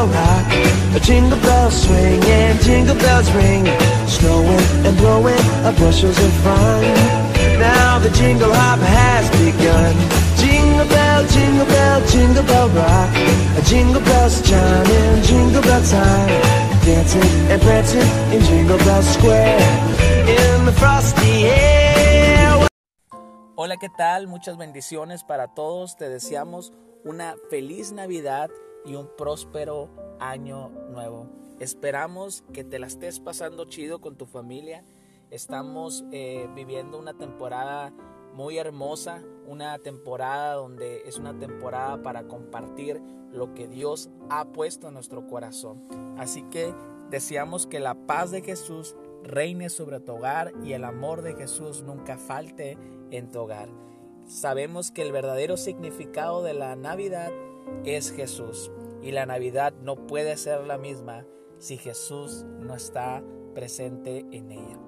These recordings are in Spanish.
bell rock, a jingle bell swing, and jingle bells ring. Snowing and blowing up bushels of fun. Now the jingle hop has begun. Jingle bell, jingle bell, jingle bell rock. A jingle bells chiming, jingle bell time. Dancing and prancing in Jingle Bell Square. In the frosty air. Hola, ¿qué tal? Muchas bendiciones para todos. Te deseamos una feliz Navidad y un próspero año nuevo. Esperamos que te la estés pasando chido con tu familia. Estamos eh, viviendo una temporada muy hermosa, una temporada donde es una temporada para compartir lo que Dios ha puesto en nuestro corazón. Así que deseamos que la paz de Jesús reine sobre tu hogar y el amor de Jesús nunca falte en tu hogar. Sabemos que el verdadero significado de la Navidad es Jesús y la Navidad no puede ser la misma si Jesús no está presente en ella.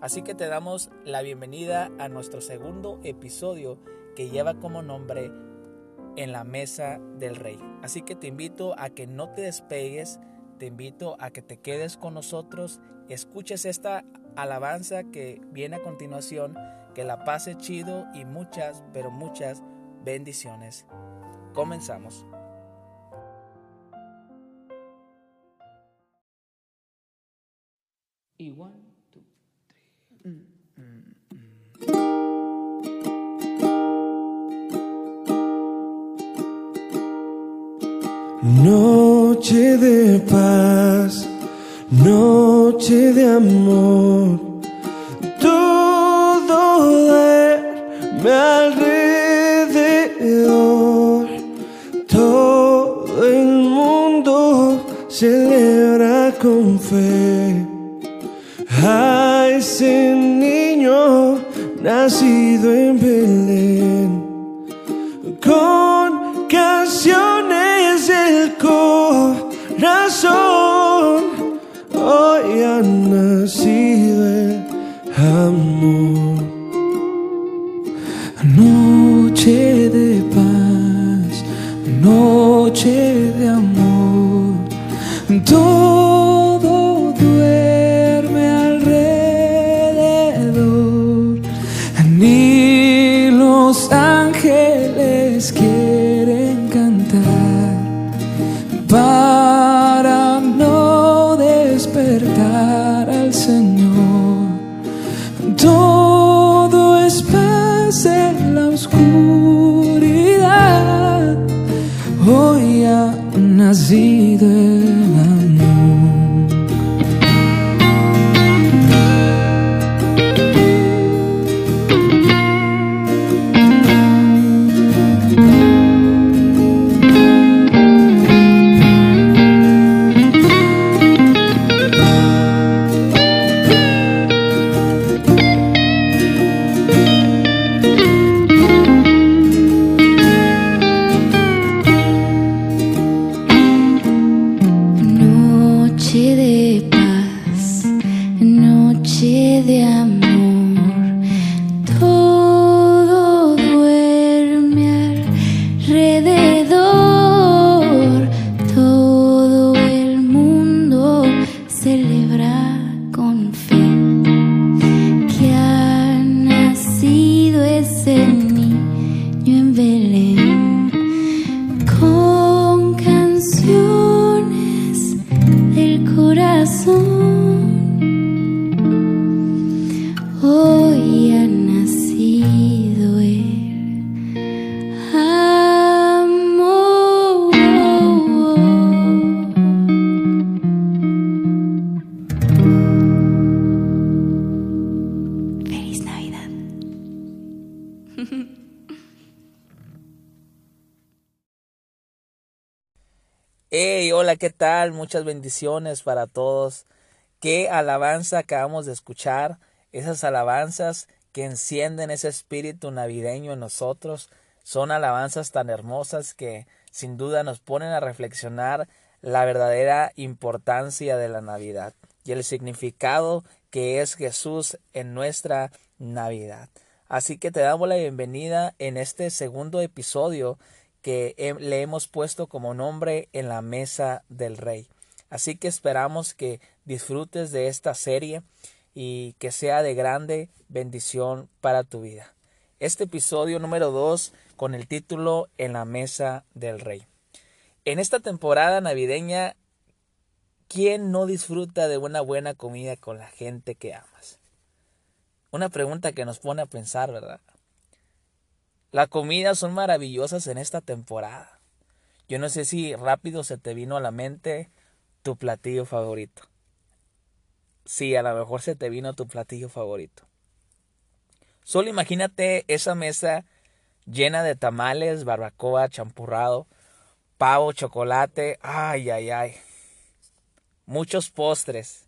Así que te damos la bienvenida a nuestro segundo episodio que lleva como nombre En la mesa del rey. Así que te invito a que no te despegues, te invito a que te quedes con nosotros, escuches esta alabanza que viene a continuación, que la pase chido y muchas, pero muchas bendiciones. Comenzamos. Y one, two, three. Noche de paz, noche de amor, todo duerme alrededor, todo el mundo celebra con fe Hey, hola, ¿qué tal? Muchas bendiciones para todos. Qué alabanza acabamos de escuchar. Esas alabanzas que encienden ese espíritu navideño en nosotros. Son alabanzas tan hermosas que sin duda nos ponen a reflexionar la verdadera importancia de la Navidad y el significado que es Jesús en nuestra Navidad. Así que te damos la bienvenida en este segundo episodio que le hemos puesto como nombre en la mesa del rey. Así que esperamos que disfrutes de esta serie y que sea de grande bendición para tu vida. Este episodio número 2 con el título En la mesa del rey. En esta temporada navideña, ¿quién no disfruta de una buena comida con la gente que amas? Una pregunta que nos pone a pensar, ¿verdad? Las comidas son maravillosas en esta temporada. Yo no sé si rápido se te vino a la mente tu platillo favorito. Sí, a lo mejor se te vino tu platillo favorito. Solo imagínate esa mesa llena de tamales, barbacoa, champurrado, pavo, chocolate, ay, ay, ay. Muchos postres.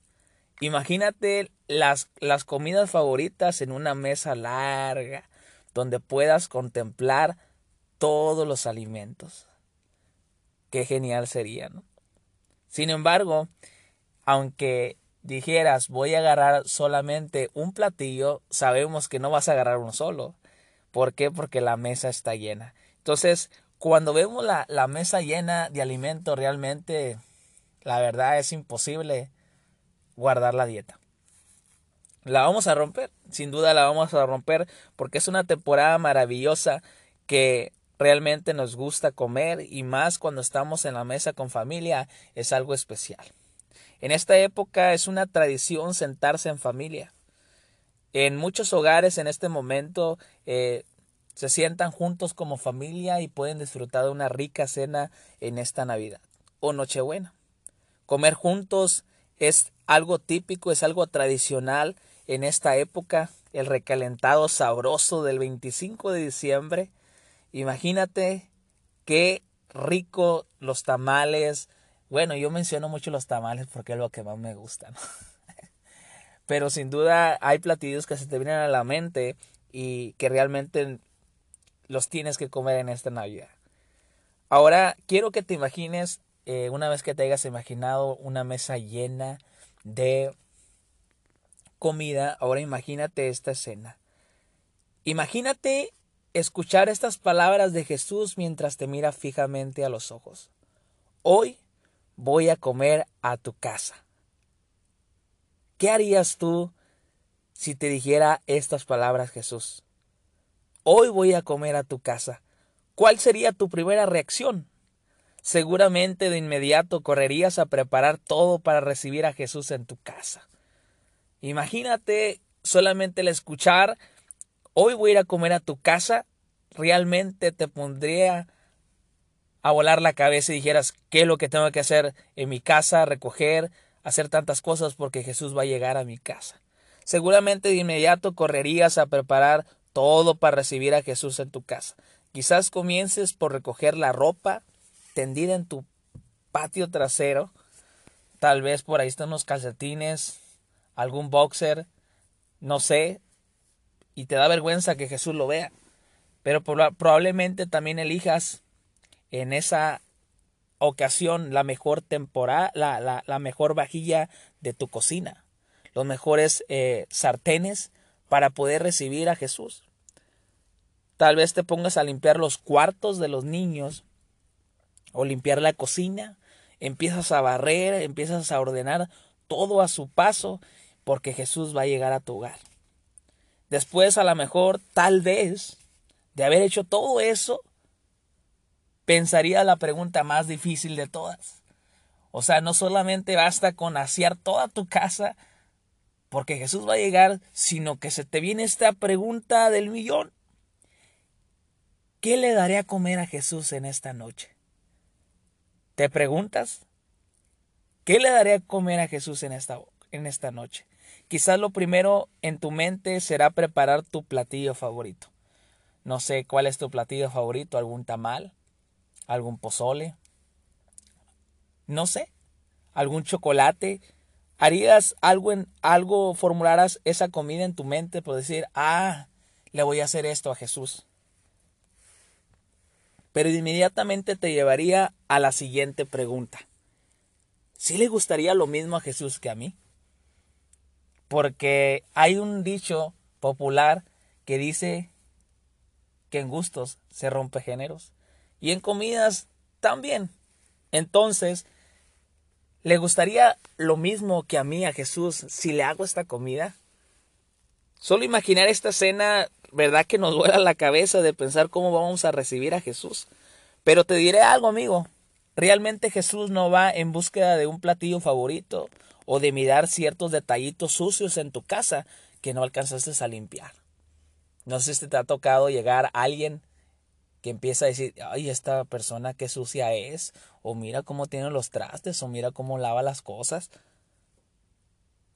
Imagínate las, las comidas favoritas en una mesa larga, donde puedas contemplar todos los alimentos. Qué genial sería, ¿no? Sin embargo, aunque dijeras voy a agarrar solamente un platillo, sabemos que no vas a agarrar uno solo. ¿Por qué? Porque la mesa está llena. Entonces, cuando vemos la, la mesa llena de alimentos, realmente, la verdad es imposible guardar la dieta. La vamos a romper, sin duda la vamos a romper, porque es una temporada maravillosa que realmente nos gusta comer y más cuando estamos en la mesa con familia es algo especial. En esta época es una tradición sentarse en familia. En muchos hogares en este momento eh, se sientan juntos como familia y pueden disfrutar de una rica cena en esta Navidad o Nochebuena. Comer juntos es algo típico, es algo tradicional en esta época, el recalentado sabroso del 25 de diciembre. Imagínate qué rico los tamales. Bueno, yo menciono mucho los tamales porque es lo que más me gusta. ¿no? Pero sin duda hay platillos que se te vienen a la mente y que realmente los tienes que comer en esta Navidad. Ahora quiero que te imagines, eh, una vez que te hayas imaginado una mesa llena de comida, ahora imagínate esta escena. Imagínate escuchar estas palabras de Jesús mientras te mira fijamente a los ojos. Hoy voy a comer a tu casa. ¿Qué harías tú si te dijera estas palabras Jesús? Hoy voy a comer a tu casa. ¿Cuál sería tu primera reacción? Seguramente de inmediato correrías a preparar todo para recibir a Jesús en tu casa. Imagínate solamente el escuchar, hoy voy a ir a comer a tu casa, realmente te pondría a volar la cabeza y dijeras, ¿qué es lo que tengo que hacer en mi casa? Recoger, hacer tantas cosas porque Jesús va a llegar a mi casa. Seguramente de inmediato correrías a preparar todo para recibir a Jesús en tu casa. Quizás comiences por recoger la ropa tendida en tu patio trasero. Tal vez por ahí están unos calcetines, algún boxer, no sé, y te da vergüenza que Jesús lo vea. Pero probablemente también elijas en esa ocasión la mejor temporada, la, la, la mejor vajilla de tu cocina, los mejores eh, sartenes para poder recibir a Jesús. Tal vez te pongas a limpiar los cuartos de los niños o limpiar la cocina, empiezas a barrer, empiezas a ordenar todo a su paso porque Jesús va a llegar a tu hogar. Después a lo mejor, tal vez, de haber hecho todo eso, pensaría la pregunta más difícil de todas. O sea, no solamente basta con asear toda tu casa porque Jesús va a llegar, sino que se te viene esta pregunta del millón. ¿Qué le daré a comer a Jesús en esta noche? ¿Te preguntas? ¿Qué le daré a comer a Jesús en esta, en esta noche? Quizás lo primero en tu mente será preparar tu platillo favorito. No sé cuál es tu platillo favorito, algún tamal, algún pozole, no sé, algún chocolate. Harías algo en algo, formularás esa comida en tu mente por decir, ah, le voy a hacer esto a Jesús. Pero inmediatamente te llevaría a la siguiente pregunta. ¿Sí le gustaría lo mismo a Jesús que a mí? Porque hay un dicho popular que dice que en gustos se rompe géneros. y en comidas también. Entonces, ¿le gustaría lo mismo que a mí, a Jesús, si le hago esta comida? Solo imaginar esta escena, ¿verdad que nos duela la cabeza de pensar cómo vamos a recibir a Jesús? Pero te diré algo, amigo. Realmente Jesús no va en búsqueda de un platillo favorito o de mirar ciertos detallitos sucios en tu casa que no alcanzaste a limpiar. No sé si te ha tocado llegar a alguien que empieza a decir, ay, esta persona qué sucia es, o mira cómo tiene los trastes, o mira cómo lava las cosas.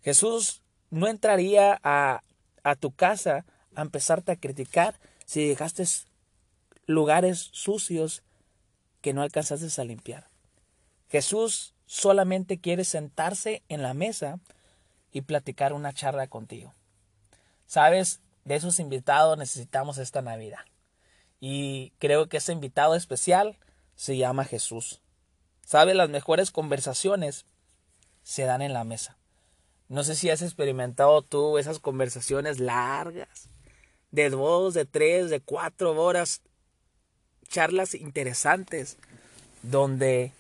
Jesús no entraría a, a tu casa a empezarte a criticar si dejaste lugares sucios que no alcanzaste a limpiar. Jesús solamente quiere sentarse en la mesa y platicar una charla contigo. Sabes, de esos invitados necesitamos esta Navidad. Y creo que ese invitado especial se llama Jesús. Sabes, las mejores conversaciones se dan en la mesa. No sé si has experimentado tú esas conversaciones largas, de dos, de tres, de cuatro horas, charlas interesantes, donde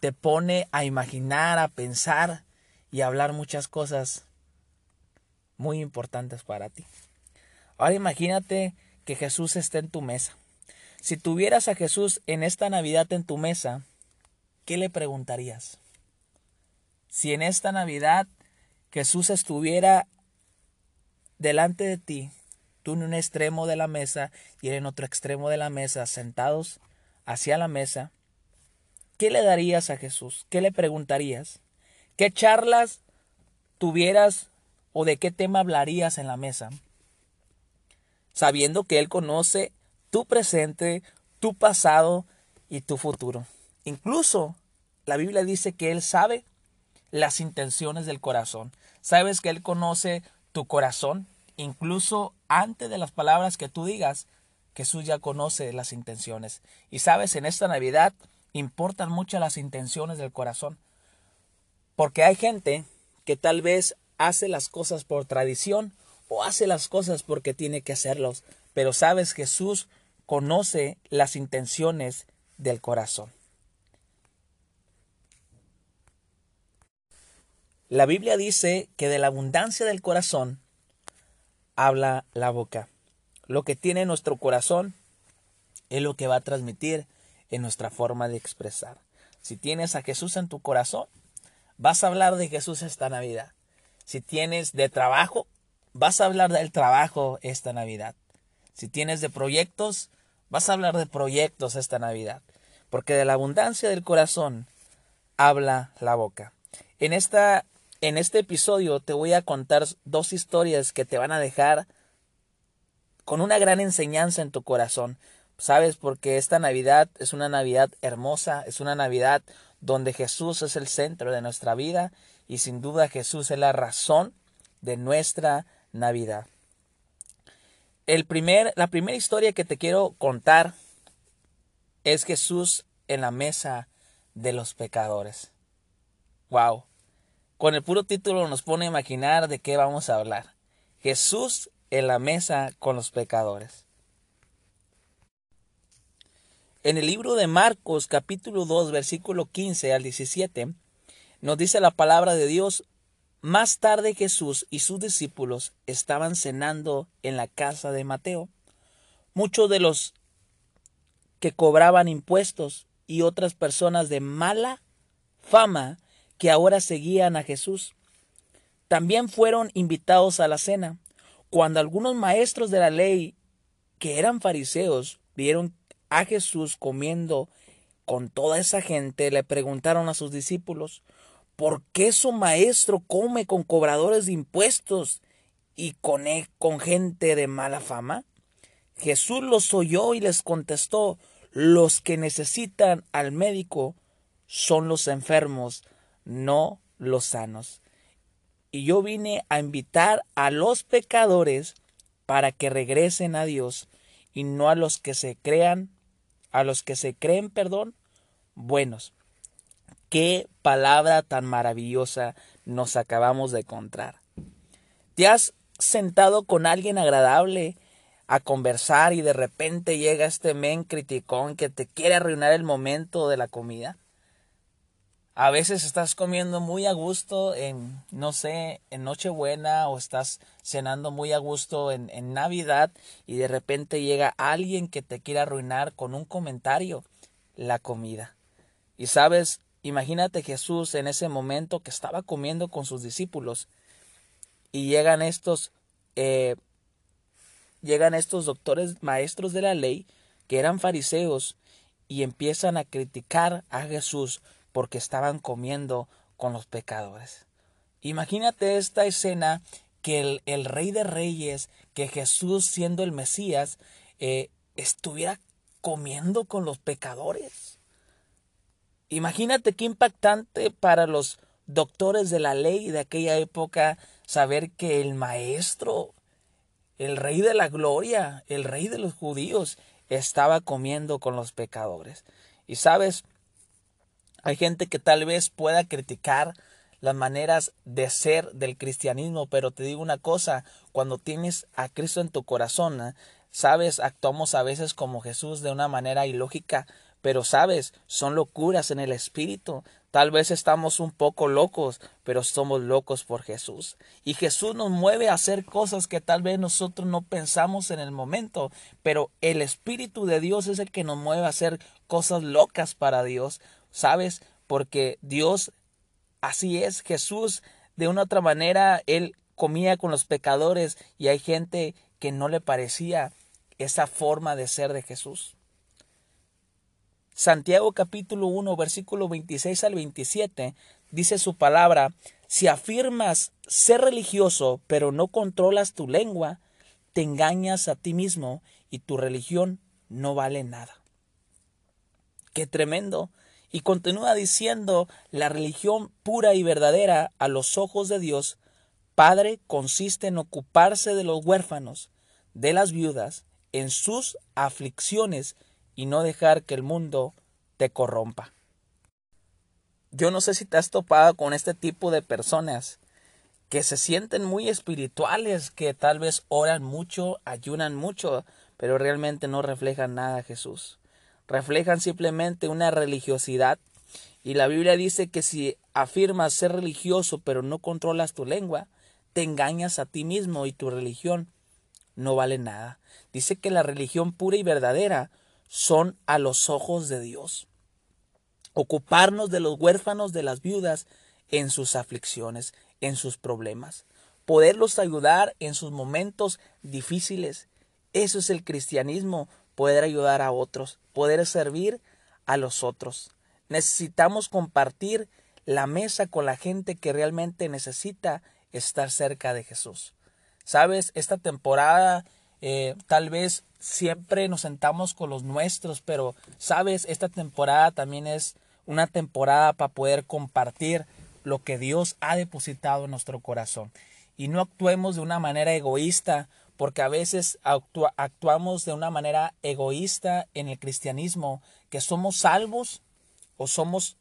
te pone a imaginar, a pensar y a hablar muchas cosas muy importantes para ti. Ahora imagínate que Jesús esté en tu mesa. Si tuvieras a Jesús en esta Navidad en tu mesa, ¿qué le preguntarías? Si en esta Navidad Jesús estuviera delante de ti, tú en un extremo de la mesa y él en otro extremo de la mesa, sentados hacia la mesa, ¿qué le darías a Jesús? ¿Qué le preguntarías? ¿Qué charlas tuvieras o de qué tema hablarías en la mesa? sabiendo que Él conoce tu presente, tu pasado y tu futuro. Incluso la Biblia dice que Él sabe las intenciones del corazón. Sabes que Él conoce tu corazón, incluso antes de las palabras que tú digas, Jesús ya conoce las intenciones. Y sabes, en esta Navidad importan mucho las intenciones del corazón. Porque hay gente que tal vez hace las cosas por tradición o hace las cosas porque tiene que hacerlos, pero sabes Jesús conoce las intenciones del corazón. La Biblia dice que de la abundancia del corazón habla la boca. Lo que tiene nuestro corazón es lo que va a transmitir en nuestra forma de expresar. Si tienes a Jesús en tu corazón, vas a hablar de Jesús esta Navidad. Si tienes de trabajo, vas a hablar del trabajo esta Navidad. Si tienes de proyectos, vas a hablar de proyectos esta Navidad. Porque de la abundancia del corazón habla la boca. En, esta, en este episodio te voy a contar dos historias que te van a dejar con una gran enseñanza en tu corazón. ¿Sabes? Porque esta Navidad es una Navidad hermosa, es una Navidad donde Jesús es el centro de nuestra vida y sin duda Jesús es la razón de nuestra Navidad. El primer, la primera historia que te quiero contar es Jesús en la mesa de los pecadores. Wow. Con el puro título nos pone a imaginar de qué vamos a hablar. Jesús en la mesa con los pecadores. En el libro de Marcos capítulo 2 versículo 15 al 17 nos dice la palabra de Dios, más tarde Jesús y sus discípulos estaban cenando en la casa de Mateo. Muchos de los que cobraban impuestos y otras personas de mala fama que ahora seguían a Jesús también fueron invitados a la cena. Cuando algunos maestros de la ley que eran fariseos vieron a Jesús comiendo con toda esa gente, le preguntaron a sus discípulos, ¿por qué su maestro come con cobradores de impuestos y con, e, con gente de mala fama? Jesús los oyó y les contestó, los que necesitan al médico son los enfermos, no los sanos. Y yo vine a invitar a los pecadores para que regresen a Dios y no a los que se crean, a los que se creen, perdón, buenos. Qué palabra tan maravillosa nos acabamos de encontrar. ¿Te has sentado con alguien agradable a conversar y de repente llega este men criticón que te quiere arruinar el momento de la comida. A veces estás comiendo muy a gusto en, no sé, en Nochebuena o estás cenando muy a gusto en, en Navidad y de repente llega alguien que te quiere arruinar con un comentario la comida. Y sabes, imagínate Jesús en ese momento que estaba comiendo con sus discípulos y llegan estos eh, llegan estos doctores maestros de la ley que eran fariseos y empiezan a criticar a Jesús porque estaban comiendo con los pecadores. Imagínate esta escena que el, rey de reyes, que Jesús siendo el Mesías, eh, estuviera comiendo con los pecadores. Imagínate qué impactante para los doctores de la ley de aquella época saber que el maestro, el rey de la gloria, el rey de los judíos, estaba comiendo con los pecadores. Y sabes, hay gente que tal vez pueda criticar las maneras de ser del cristianismo, pero te digo una cosa, cuando tienes a Cristo en tu corazón, ¿eh? sabes, actuamos a veces como Jesús de una manera ilógica, pero sabes, son locuras en el espíritu. Tal vez estamos un poco locos, pero somos locos por Jesús. Y Jesús nos mueve a hacer cosas que tal vez nosotros no pensamos en el momento, pero el Espíritu de Dios es el que nos mueve a hacer cosas locas para Dios, ¿sabes? Porque Dios, así es, Jesús, de una otra manera, Él comía con los pecadores y hay gente que no le parecía esa forma de ser de Jesús. Santiago capítulo 1 versículo 26 al 27 dice su palabra, si afirmas ser religioso pero no controlas tu lengua, te engañas a ti mismo y tu religión no vale nada. Qué tremendo. Y continúa diciendo, la religión pura y verdadera a los ojos de Dios, Padre, consiste en ocuparse de los huérfanos, de las viudas, en sus aflicciones y no dejar que el mundo te corrompa. Yo no sé si te has topado con este tipo de personas que se sienten muy espirituales, que tal vez oran mucho, ayunan mucho, pero realmente no reflejan nada a Jesús. Reflejan simplemente una religiosidad. Y la Biblia dice que si afirmas ser religioso pero no controlas tu lengua, te engañas a ti mismo y tu religión no vale nada. Dice que la religión pura y verdadera son a los ojos de Dios. Ocuparnos de los huérfanos, de las viudas, en sus aflicciones, en sus problemas. Poderlos ayudar en sus momentos difíciles. Eso es el cristianismo, poder ayudar a otros, poder servir a los otros. Necesitamos compartir la mesa con la gente que realmente necesita estar cerca de Jesús. Sabes, esta temporada eh, tal vez siempre nos sentamos con los nuestros, pero sabes, esta temporada también es una temporada para poder compartir lo que Dios ha depositado en nuestro corazón. Y no actuemos de una manera egoísta, porque a veces actuamos de una manera egoísta en el cristianismo, que somos salvos o somos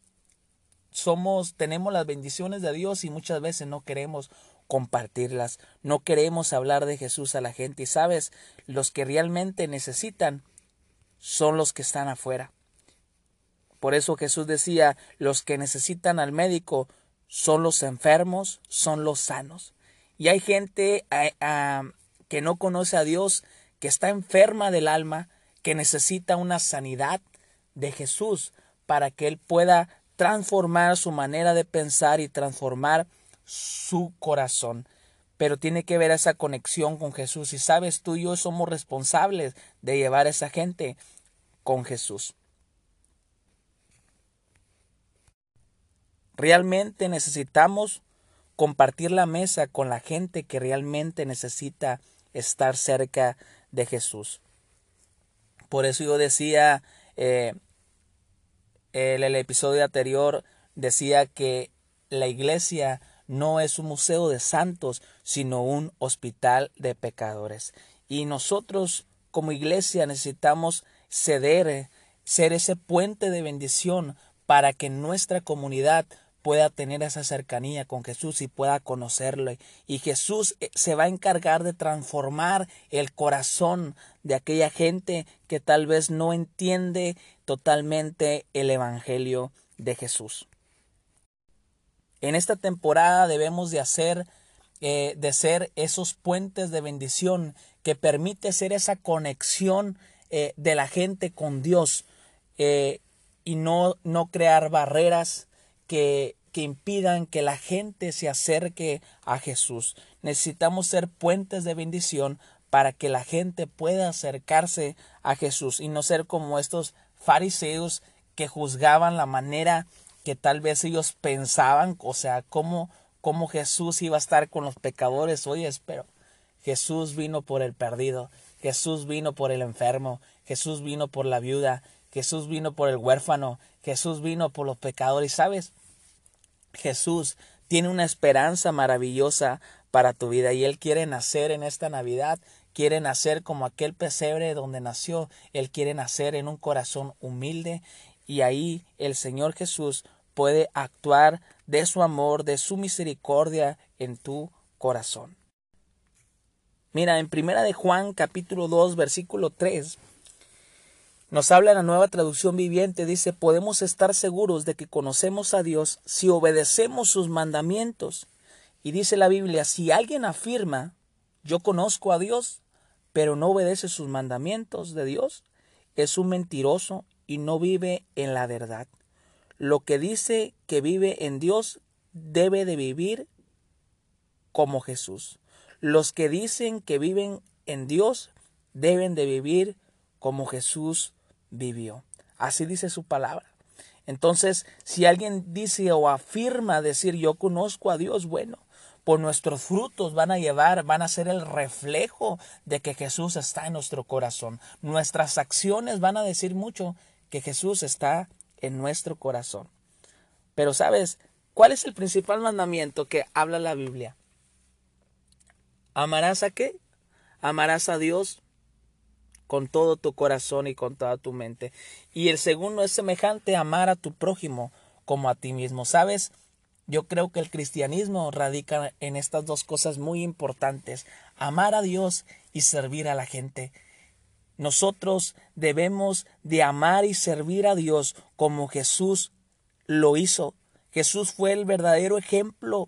somos tenemos las bendiciones de Dios y muchas veces no queremos compartirlas. No queremos hablar de Jesús a la gente. Y sabes, los que realmente necesitan son los que están afuera. Por eso Jesús decía, los que necesitan al médico son los enfermos, son los sanos. Y hay gente que no conoce a Dios, que está enferma del alma, que necesita una sanidad de Jesús para que Él pueda transformar su manera de pensar y transformar su corazón. Pero tiene que ver esa conexión con Jesús. Y sabes, tú y yo somos responsables de llevar a esa gente con Jesús. Realmente necesitamos compartir la mesa con la gente que realmente necesita estar cerca de Jesús. Por eso yo decía, eh, en el episodio anterior, decía que la iglesia no es un museo de santos, sino un hospital de pecadores. Y nosotros como iglesia necesitamos ceder, ser ese puente de bendición para que nuestra comunidad pueda tener esa cercanía con Jesús y pueda conocerlo. Y Jesús eh, se va a encargar de transformar el corazón de aquella gente que tal vez no entiende totalmente el Evangelio de Jesús. En esta temporada debemos de hacer, eh, de ser esos puentes de bendición que permite ser esa conexión eh, de la gente con Dios y no, no crear barreras que, que impidan que la gente se acerque a Jesús. Necesitamos ser puentes de bendición para que la gente pueda acercarse a Jesús y no ser como estos fariseos que juzgaban la manera que tal vez ellos pensaban, o sea, cómo, cómo Jesús iba a estar con los pecadores. Oye, pero Jesús vino por el perdido, Jesús vino por el enfermo, Jesús vino por la viuda, Jesús vino por el huérfano, Jesús vino por los pecadores. ¿Sabes? Jesús tiene una esperanza maravillosa para tu vida y Él quiere nacer en esta Navidad, quiere nacer como aquel pesebre donde nació, Él quiere nacer en un corazón humilde y ahí el Señor Jesús puede actuar de su amor, de su misericordia en tu corazón. Mira, en Primera de Juan capítulo 2 versículo 3 nos habla la nueva traducción viviente, dice, podemos estar seguros de que conocemos a Dios si obedecemos sus mandamientos. Y dice la Biblia, si alguien afirma, yo conozco a Dios, pero no obedece sus mandamientos de Dios, es un mentiroso y no vive en la verdad. Lo que dice que vive en Dios debe de vivir como Jesús. Los que dicen que viven en Dios deben de vivir como Jesús vivió. Así dice su palabra. Entonces, si alguien dice o afirma decir yo conozco a Dios, bueno, pues nuestros frutos van a llevar, van a ser el reflejo de que Jesús está en nuestro corazón. Nuestras acciones van a decir mucho que Jesús está en nuestro corazón. Pero sabes, ¿cuál es el principal mandamiento que habla la Biblia? ¿Amarás a qué? Amarás a Dios con todo tu corazón y con toda tu mente. Y el segundo es semejante amar a tu prójimo como a ti mismo. ¿Sabes? Yo creo que el cristianismo radica en estas dos cosas muy importantes, amar a Dios y servir a la gente. Nosotros debemos de amar y servir a Dios como Jesús lo hizo. Jesús fue el verdadero ejemplo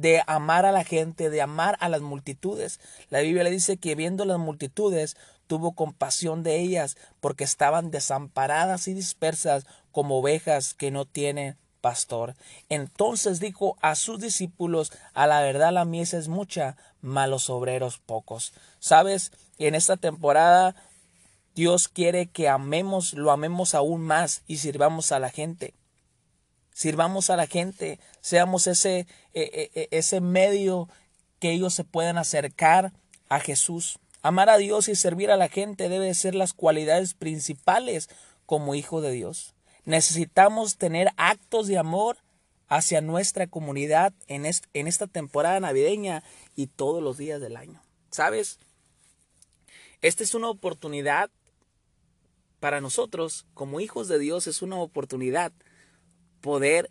de amar a la gente, de amar a las multitudes. La Biblia le dice que viendo las multitudes tuvo compasión de ellas porque estaban desamparadas y dispersas como ovejas que no tienen pastor. Entonces dijo a sus discípulos, a la verdad la mies es mucha, malos obreros pocos. ¿Sabes? En esta temporada Dios quiere que amemos, lo amemos aún más y sirvamos a la gente. Sirvamos a la gente, seamos ese, e, e, e, ese medio que ellos se puedan acercar a Jesús. Amar a Dios y servir a la gente debe ser las cualidades principales como hijo de Dios. Necesitamos tener actos de amor hacia nuestra comunidad en, en esta temporada navideña y todos los días del año. ¿Sabes? Esta es una oportunidad para nosotros, como hijos de Dios, es una oportunidad poder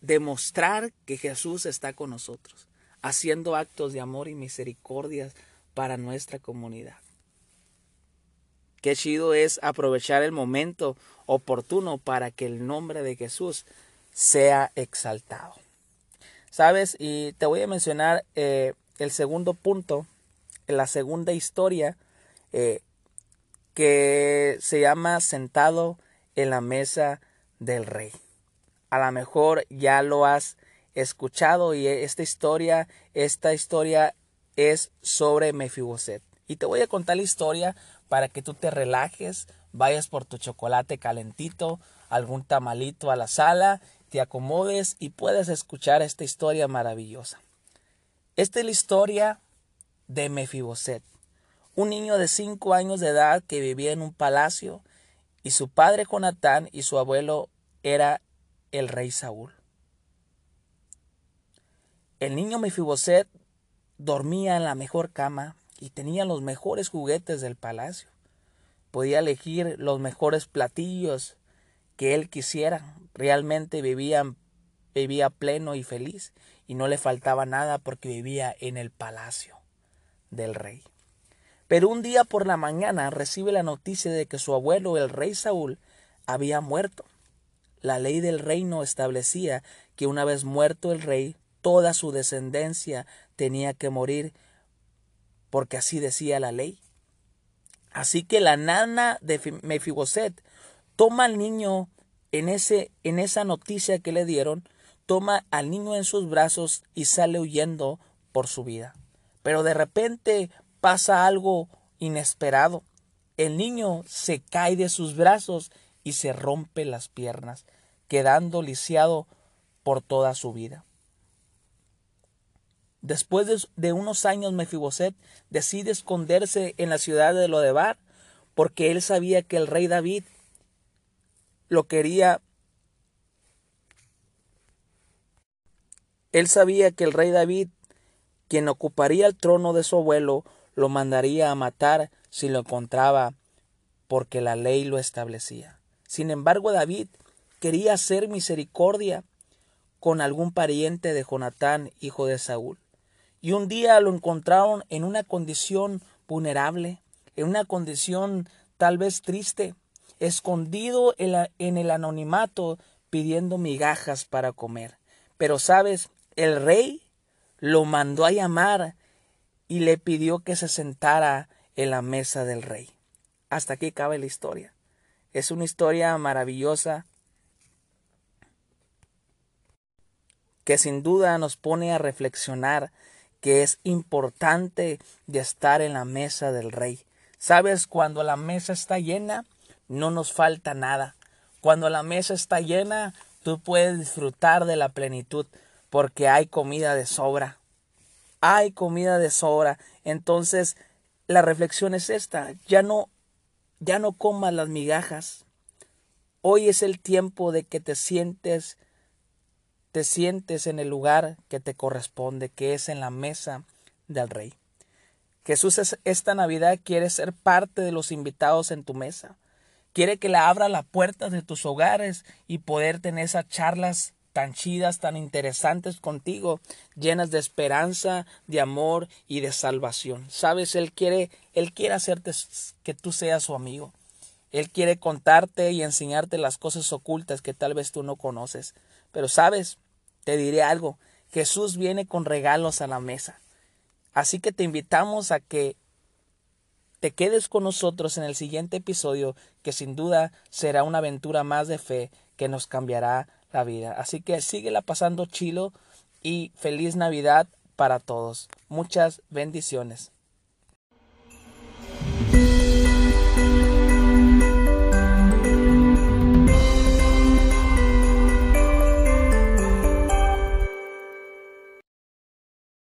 demostrar que Jesús está con nosotros, haciendo actos de amor y misericordia para nuestra comunidad. Qué chido es aprovechar el momento oportuno para que el nombre de Jesús sea exaltado. ¿Sabes? Y te voy a mencionar eh, el segundo punto, la segunda historia eh, que se llama Sentado en la mesa del rey. A lo mejor ya lo has escuchado y esta historia, esta historia es sobre Mefiboset. Y te voy a contar la historia para que tú te relajes, vayas por tu chocolate calentito, algún tamalito a la sala, te acomodes y puedas escuchar esta historia maravillosa. Esta es la historia de Mefiboset, un niño de cinco años de edad que vivía en un palacio y su padre Jonatán y su abuelo era el rey Saúl. El niño Mefiboset dormía en la mejor cama y tenía los mejores juguetes del palacio. Podía elegir los mejores platillos que él quisiera, realmente vivía, vivía pleno y feliz y no le faltaba nada porque vivía en el palacio del rey. Pero un día por la mañana recibe la noticia de que su abuelo, el rey Saúl, había muerto. La ley del reino establecía que una vez muerto el rey, toda su descendencia tenía que morir, porque así decía la ley. Así que la nana de Mefiboset toma al niño en, ese, en esa noticia que le dieron, toma al niño en sus brazos y sale huyendo por su vida. Pero de repente pasa algo inesperado. El niño se cae de sus brazos y se rompe las piernas, quedando lisiado por toda su vida. Después de, unos años, Mefiboset decide esconderse en la ciudad de Lodebar, porque él sabía que el rey David lo quería. Él sabía que el rey David, quien ocuparía el trono de su abuelo, lo mandaría a matar si lo encontraba, porque la ley lo establecía. Sin embargo, David quería hacer misericordia con algún pariente de Jonatán, hijo de Saúl. Y un día lo encontraron en una condición vulnerable, en una condición tal vez triste, escondido en el anonimato pidiendo migajas para comer. Pero sabes, el rey lo mandó a llamar y le pidió que se sentara en la mesa del rey. Hasta aquí cabe la historia. Es una historia maravillosa que sin duda nos pone a reflexionar que es importante de estar en la mesa del rey. Sabes, cuando la mesa está llena, no nos falta nada. Cuando la mesa está llena, tú puedes disfrutar de la plenitud, porque hay comida de sobra. Hay comida de sobra. Entonces, la reflexión es esta, ya no ya no comas las migajas. Hoy es el tiempo de que te sientes te sientes en el lugar que te corresponde, que es en la mesa del Rey. Jesús esta Navidad quiere ser parte de los invitados en tu mesa. Quiere que le abra las puertas de tus hogares y poder tener esas charlas tan chidas, tan interesantes contigo, llenas de esperanza, de amor y de salvación. Sabes, Él quiere, Él quiere hacerte que tú seas su amigo. Él quiere contarte y enseñarte las cosas ocultas que tal vez tú no conoces. Pero sabes, te diré algo, Jesús viene con regalos a la mesa. Así que te invitamos a que te quedes con nosotros en el siguiente episodio, que sin duda será una aventura más de fe que nos cambiará la vida. Así que síguela pasando chilo y feliz Navidad para todos. Muchas bendiciones.